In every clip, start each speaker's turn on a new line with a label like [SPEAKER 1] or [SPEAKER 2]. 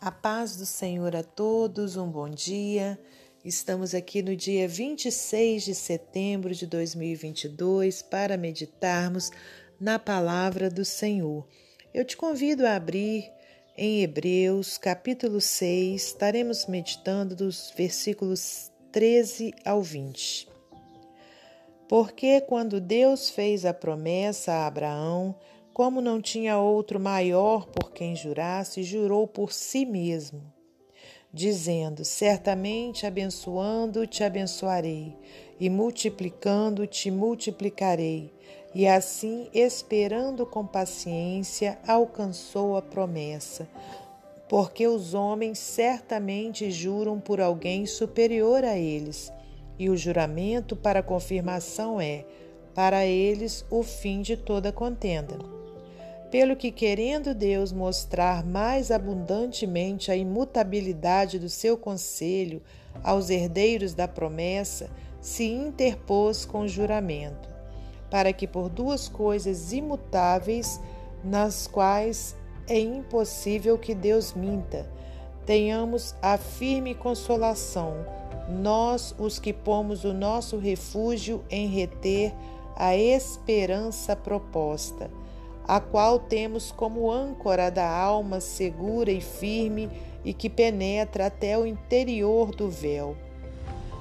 [SPEAKER 1] A paz do Senhor a todos, um bom dia. Estamos aqui no dia 26 de setembro de 2022 para meditarmos na palavra do Senhor. Eu te convido a abrir em Hebreus, capítulo 6, estaremos meditando dos versículos 13 ao 20. Porque quando Deus fez a promessa a Abraão, como não tinha outro maior por quem jurasse, jurou por si mesmo, dizendo: Certamente abençoando te abençoarei, e multiplicando te multiplicarei. E assim, esperando com paciência, alcançou a promessa. Porque os homens certamente juram por alguém superior a eles, e o juramento para confirmação é, para eles, o fim de toda contenda pelo que, querendo Deus mostrar mais abundantemente a imutabilidade do seu conselho aos herdeiros da promessa, se interpôs com juramento, para que por duas coisas imutáveis, nas quais é impossível que Deus minta, tenhamos a firme consolação, nós os que pomos o nosso refúgio em reter a esperança proposta a qual temos como âncora da alma segura e firme e que penetra até o interior do véu,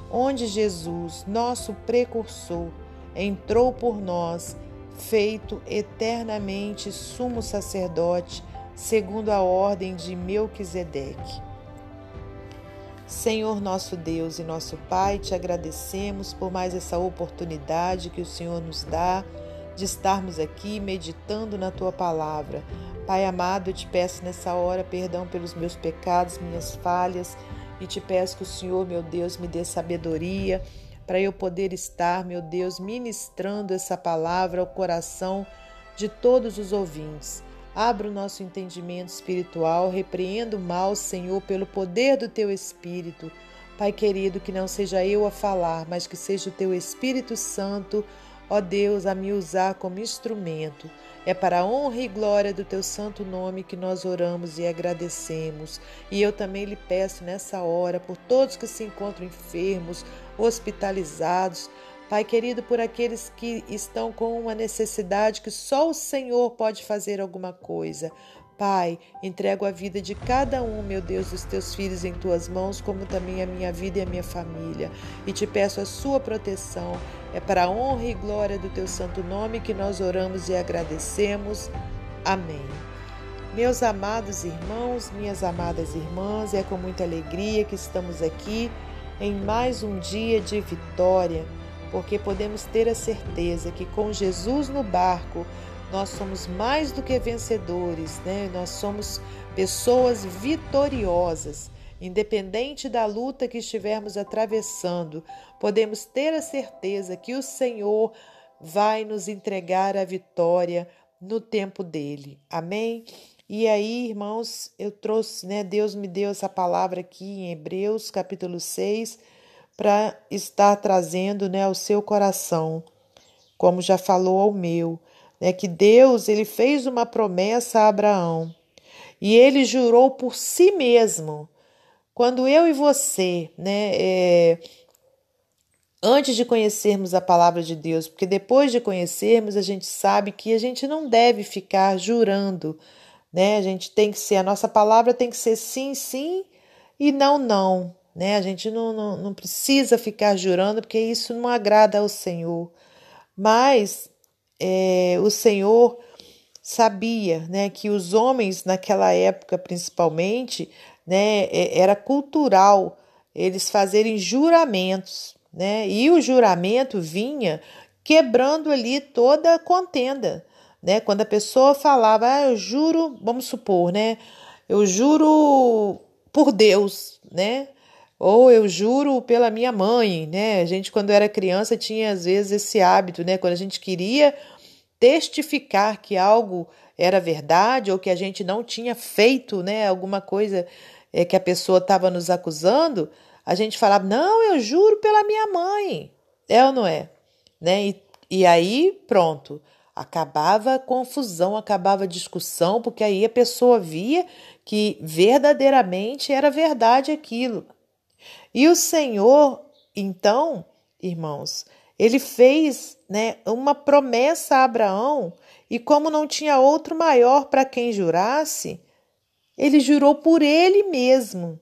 [SPEAKER 1] onde Jesus, nosso precursor, entrou por nós, feito eternamente sumo sacerdote, segundo a ordem de Melquisedeque. Senhor nosso Deus e nosso Pai, te agradecemos por mais essa oportunidade que o Senhor nos dá de estarmos aqui meditando na tua palavra. Pai amado, eu te peço nessa hora perdão pelos meus pecados, minhas falhas, e te peço que o Senhor, meu Deus, me dê sabedoria para eu poder estar, meu Deus, ministrando essa palavra ao coração de todos os ouvintes. Abra o nosso entendimento espiritual, repreenda o mal, Senhor, pelo poder do teu Espírito. Pai querido, que não seja eu a falar, mas que seja o teu Espírito Santo ó Deus, a me usar como instrumento. É para a honra e glória do teu santo nome que nós oramos e agradecemos. E eu também lhe peço nessa hora por todos que se encontram enfermos, hospitalizados, Pai querido, por aqueles que estão com uma necessidade que só o Senhor pode fazer alguma coisa. Pai, entrego a vida de cada um, meu Deus, dos teus filhos em tuas mãos, como também a minha vida e a minha família. E te peço a sua proteção. É para a honra e glória do teu santo nome que nós oramos e agradecemos. Amém. Meus amados irmãos, minhas amadas irmãs, é com muita alegria que estamos aqui em mais um dia de vitória, porque podemos ter a certeza que com Jesus no barco, nós somos mais do que vencedores, né? Nós somos pessoas vitoriosas. Independente da luta que estivermos atravessando, podemos ter a certeza que o Senhor vai nos entregar a vitória no tempo dele. Amém? E aí, irmãos, eu trouxe, né? Deus me deu essa palavra aqui em Hebreus, capítulo 6, para estar trazendo, né, ao seu coração, como já falou ao meu né, que Deus ele fez uma promessa a Abraão e ele jurou por si mesmo. Quando eu e você, né, é, antes de conhecermos a palavra de Deus, porque depois de conhecermos a gente sabe que a gente não deve ficar jurando, né? A gente tem que ser, a nossa palavra tem que ser sim, sim e não, não, né? A gente não, não, não precisa ficar jurando porque isso não agrada ao Senhor. Mas é, o Senhor sabia né, que os homens naquela época, principalmente, né, é, era cultural eles fazerem juramentos, né? E o juramento vinha quebrando ali toda a contenda, né? Quando a pessoa falava, ah, eu juro, vamos supor, né? Eu juro por Deus, né? Ou eu juro pela minha mãe, né? A gente, quando era criança, tinha às vezes esse hábito, né? Quando a gente queria testificar que algo era verdade ou que a gente não tinha feito, né? Alguma coisa é, que a pessoa estava nos acusando, a gente falava: Não, eu juro pela minha mãe. É ou não é? Né? E, e aí, pronto. acabava a confusão, acabava a discussão, porque aí a pessoa via que verdadeiramente era verdade aquilo. E o Senhor, então, irmãos, ele fez né, uma promessa a Abraão, e como não tinha outro maior para quem jurasse, ele jurou por ele mesmo,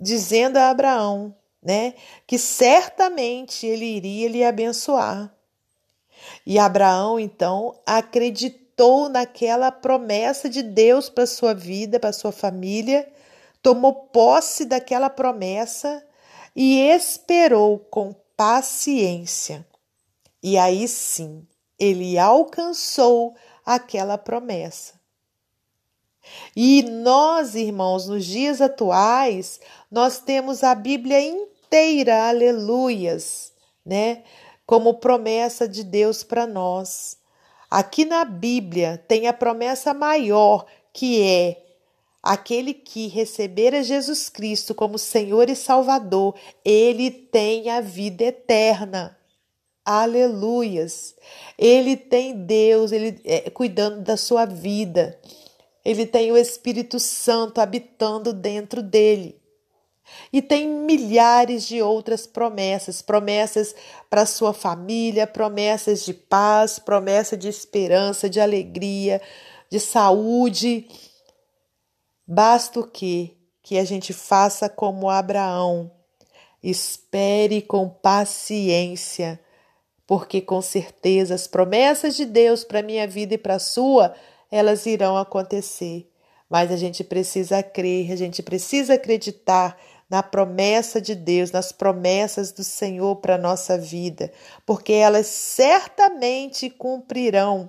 [SPEAKER 1] dizendo a Abraão né, que certamente ele iria lhe abençoar. E Abraão, então, acreditou naquela promessa de Deus para sua vida, para sua família, tomou posse daquela promessa e esperou com paciência. E aí sim, ele alcançou aquela promessa. E nós, irmãos, nos dias atuais, nós temos a Bíblia inteira, aleluias, né? como promessa de Deus para nós. Aqui na Bíblia tem a promessa maior, que é aquele que receber a Jesus Cristo como Senhor e Salvador, ele tem a vida eterna. Aleluias. Ele tem Deus, ele é, cuidando da sua vida. Ele tem o Espírito Santo habitando dentro dele. E tem milhares de outras promessas, promessas para sua família, promessas de paz, promessa de esperança, de alegria, de saúde. Basta o que que a gente faça como Abraão. Espere com paciência, porque com certeza as promessas de Deus para minha vida e para a sua, elas irão acontecer. Mas a gente precisa crer, a gente precisa acreditar na promessa de Deus, nas promessas do Senhor para a nossa vida, porque elas certamente cumprirão.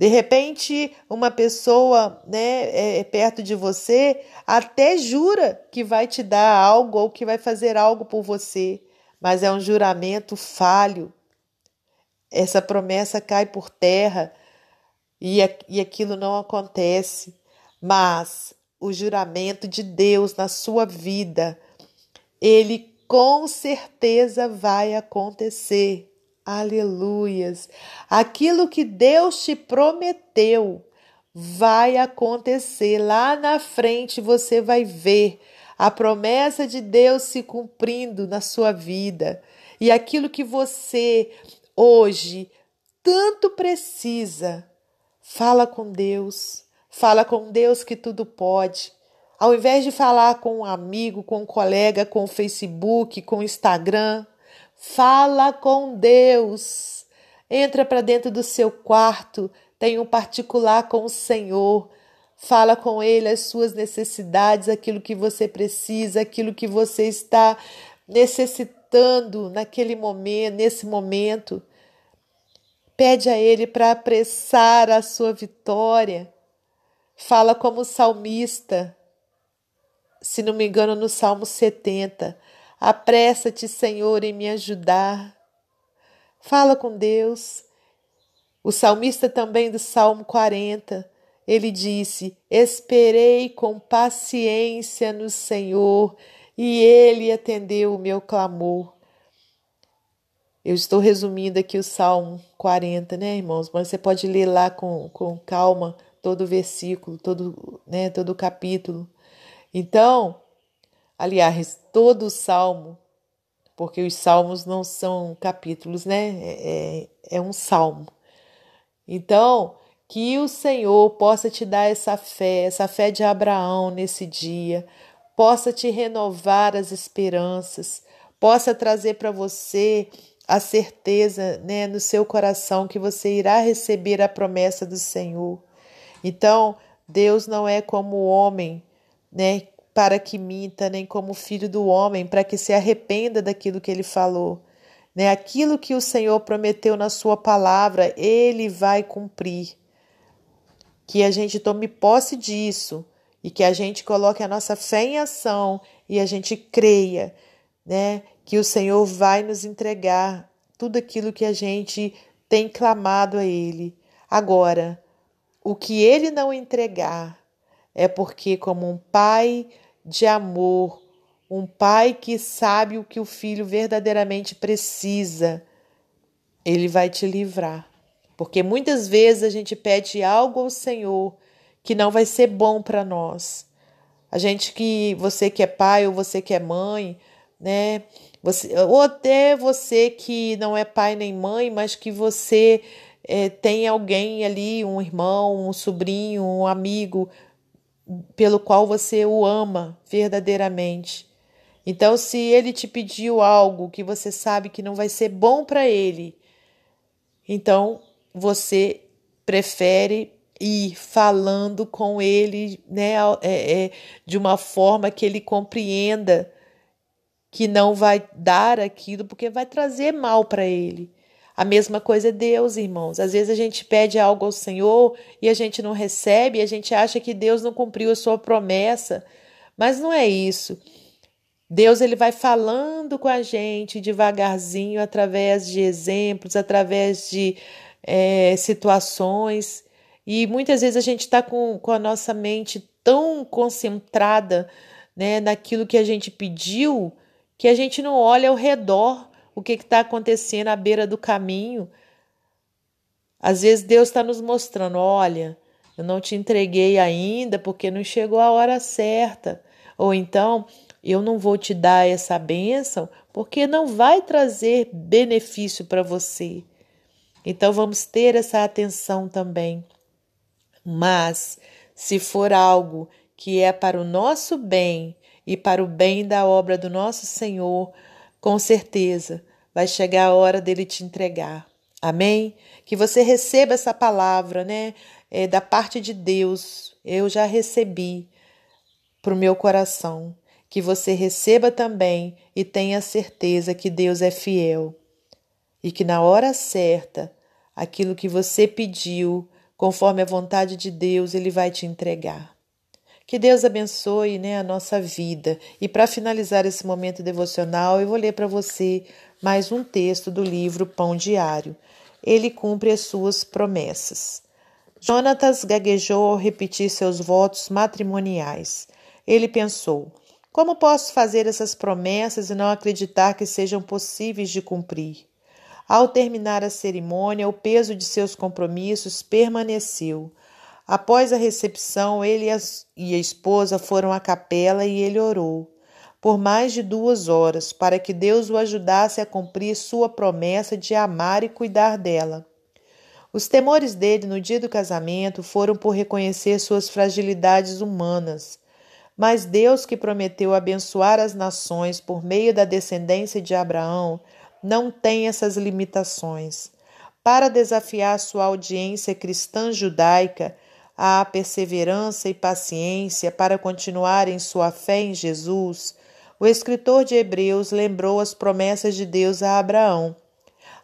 [SPEAKER 1] De repente, uma pessoa né, é, é, perto de você até jura que vai te dar algo ou que vai fazer algo por você, mas é um juramento falho. Essa promessa cai por terra e, e aquilo não acontece. Mas o juramento de Deus na sua vida, ele com certeza vai acontecer. Aleluias. Aquilo que Deus te prometeu vai acontecer. Lá na frente você vai ver a promessa de Deus se cumprindo na sua vida. E aquilo que você hoje tanto precisa, fala com Deus. Fala com Deus que tudo pode. Ao invés de falar com um amigo, com um colega, com o Facebook, com o Instagram, fala com Deus. Entra para dentro do seu quarto, tem um particular com o Senhor. Fala com Ele as suas necessidades, aquilo que você precisa, aquilo que você está necessitando naquele momento, nesse momento. Pede a Ele para apressar a sua vitória fala como salmista, se não me engano, no Salmo 70. Apressa-te, Senhor, em me ajudar. Fala com Deus. O salmista também do Salmo 40, ele disse: Esperei com paciência no Senhor e ele atendeu o meu clamor. Eu estou resumindo aqui o Salmo 40, né, irmãos? Mas você pode ler lá com, com calma todo o versículo, todo, né, todo o capítulo. Então, aliás, todo o salmo, porque os salmos não são capítulos, né? É, é, é um salmo. Então, que o Senhor possa te dar essa fé, essa fé de Abraão nesse dia, possa te renovar as esperanças, possa trazer para você a certeza né, no seu coração que você irá receber a promessa do Senhor. Então, Deus não é como o homem, né, para que minta, nem como filho do homem, para que se arrependa daquilo que ele falou. Né? Aquilo que o Senhor prometeu na sua palavra, ele vai cumprir. Que a gente tome posse disso e que a gente coloque a nossa fé em ação e a gente creia, né, que o Senhor vai nos entregar tudo aquilo que a gente tem clamado a ele. Agora, o que ele não entregar é porque, como um pai de amor, um pai que sabe o que o filho verdadeiramente precisa, ele vai te livrar. Porque muitas vezes a gente pede algo ao Senhor que não vai ser bom para nós. A gente que você que é pai ou você que é mãe, né? Você, ou até você que não é pai nem mãe, mas que você é, tem alguém ali, um irmão, um sobrinho, um amigo, pelo qual você o ama verdadeiramente. Então, se ele te pediu algo que você sabe que não vai ser bom para ele, então você prefere ir falando com ele né, é, é, de uma forma que ele compreenda que não vai dar aquilo, porque vai trazer mal para ele. A mesma coisa é Deus, irmãos. Às vezes a gente pede algo ao Senhor e a gente não recebe, a gente acha que Deus não cumpriu a sua promessa, mas não é isso. Deus ele vai falando com a gente devagarzinho, através de exemplos, através de é, situações. E muitas vezes a gente está com, com a nossa mente tão concentrada né, naquilo que a gente pediu que a gente não olha ao redor o que está acontecendo à beira do caminho. Às vezes Deus está nos mostrando: olha, eu não te entreguei ainda porque não chegou a hora certa. Ou então, eu não vou te dar essa bênção porque não vai trazer benefício para você. Então vamos ter essa atenção também. Mas se for algo que é para o nosso bem e para o bem da obra do nosso Senhor, com certeza vai chegar a hora dele te entregar. Amém? Que você receba essa palavra, né? É, da parte de Deus. Eu já recebi para o meu coração. Que você receba também e tenha certeza que Deus é fiel e que na hora certa, aquilo que você pediu, conforme a vontade de Deus, Ele vai te entregar. Que Deus abençoe né, a nossa vida. E para finalizar esse momento devocional, eu vou ler para você mais um texto do livro Pão Diário. Ele cumpre as suas promessas. Jonatas gaguejou ao repetir seus votos matrimoniais. Ele pensou: como posso fazer essas promessas e não acreditar que sejam possíveis de cumprir? Ao terminar a cerimônia, o peso de seus compromissos permaneceu. Após a recepção, ele e a esposa foram à capela e ele orou por mais de duas horas para que Deus o ajudasse a cumprir sua promessa de amar e cuidar dela. Os temores dele no dia do casamento foram por reconhecer suas fragilidades humanas. Mas Deus, que prometeu abençoar as nações por meio da descendência de Abraão, não tem essas limitações. Para desafiar sua audiência cristã judaica à perseverança e paciência para continuar em sua fé em Jesus, o escritor de Hebreus lembrou as promessas de Deus a Abraão,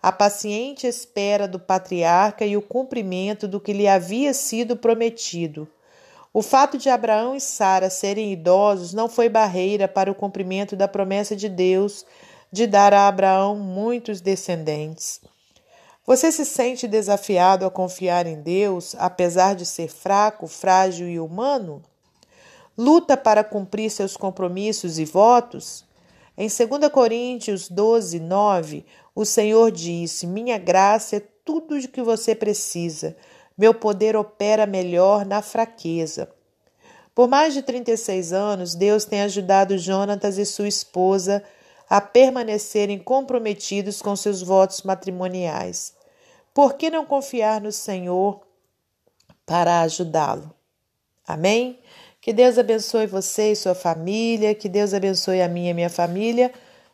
[SPEAKER 1] a paciente espera do patriarca e o cumprimento do que lhe havia sido prometido. O fato de Abraão e Sara serem idosos não foi barreira para o cumprimento da promessa de Deus de dar a Abraão muitos descendentes. Você se sente desafiado a confiar em Deus, apesar de ser fraco, frágil e humano? Luta para cumprir seus compromissos e votos? Em 2 Coríntios 12, 9, o Senhor disse: Minha graça é tudo o que você precisa. Meu poder opera melhor na fraqueza. Por mais de 36 anos, Deus tem ajudado Jonatas e sua esposa a permanecerem comprometidos com seus votos matrimoniais. Por que não confiar no Senhor para ajudá-lo? Amém? Que Deus abençoe você e sua família, que Deus abençoe a minha e minha família,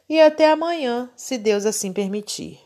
[SPEAKER 1] e até amanhã, se Deus assim permitir.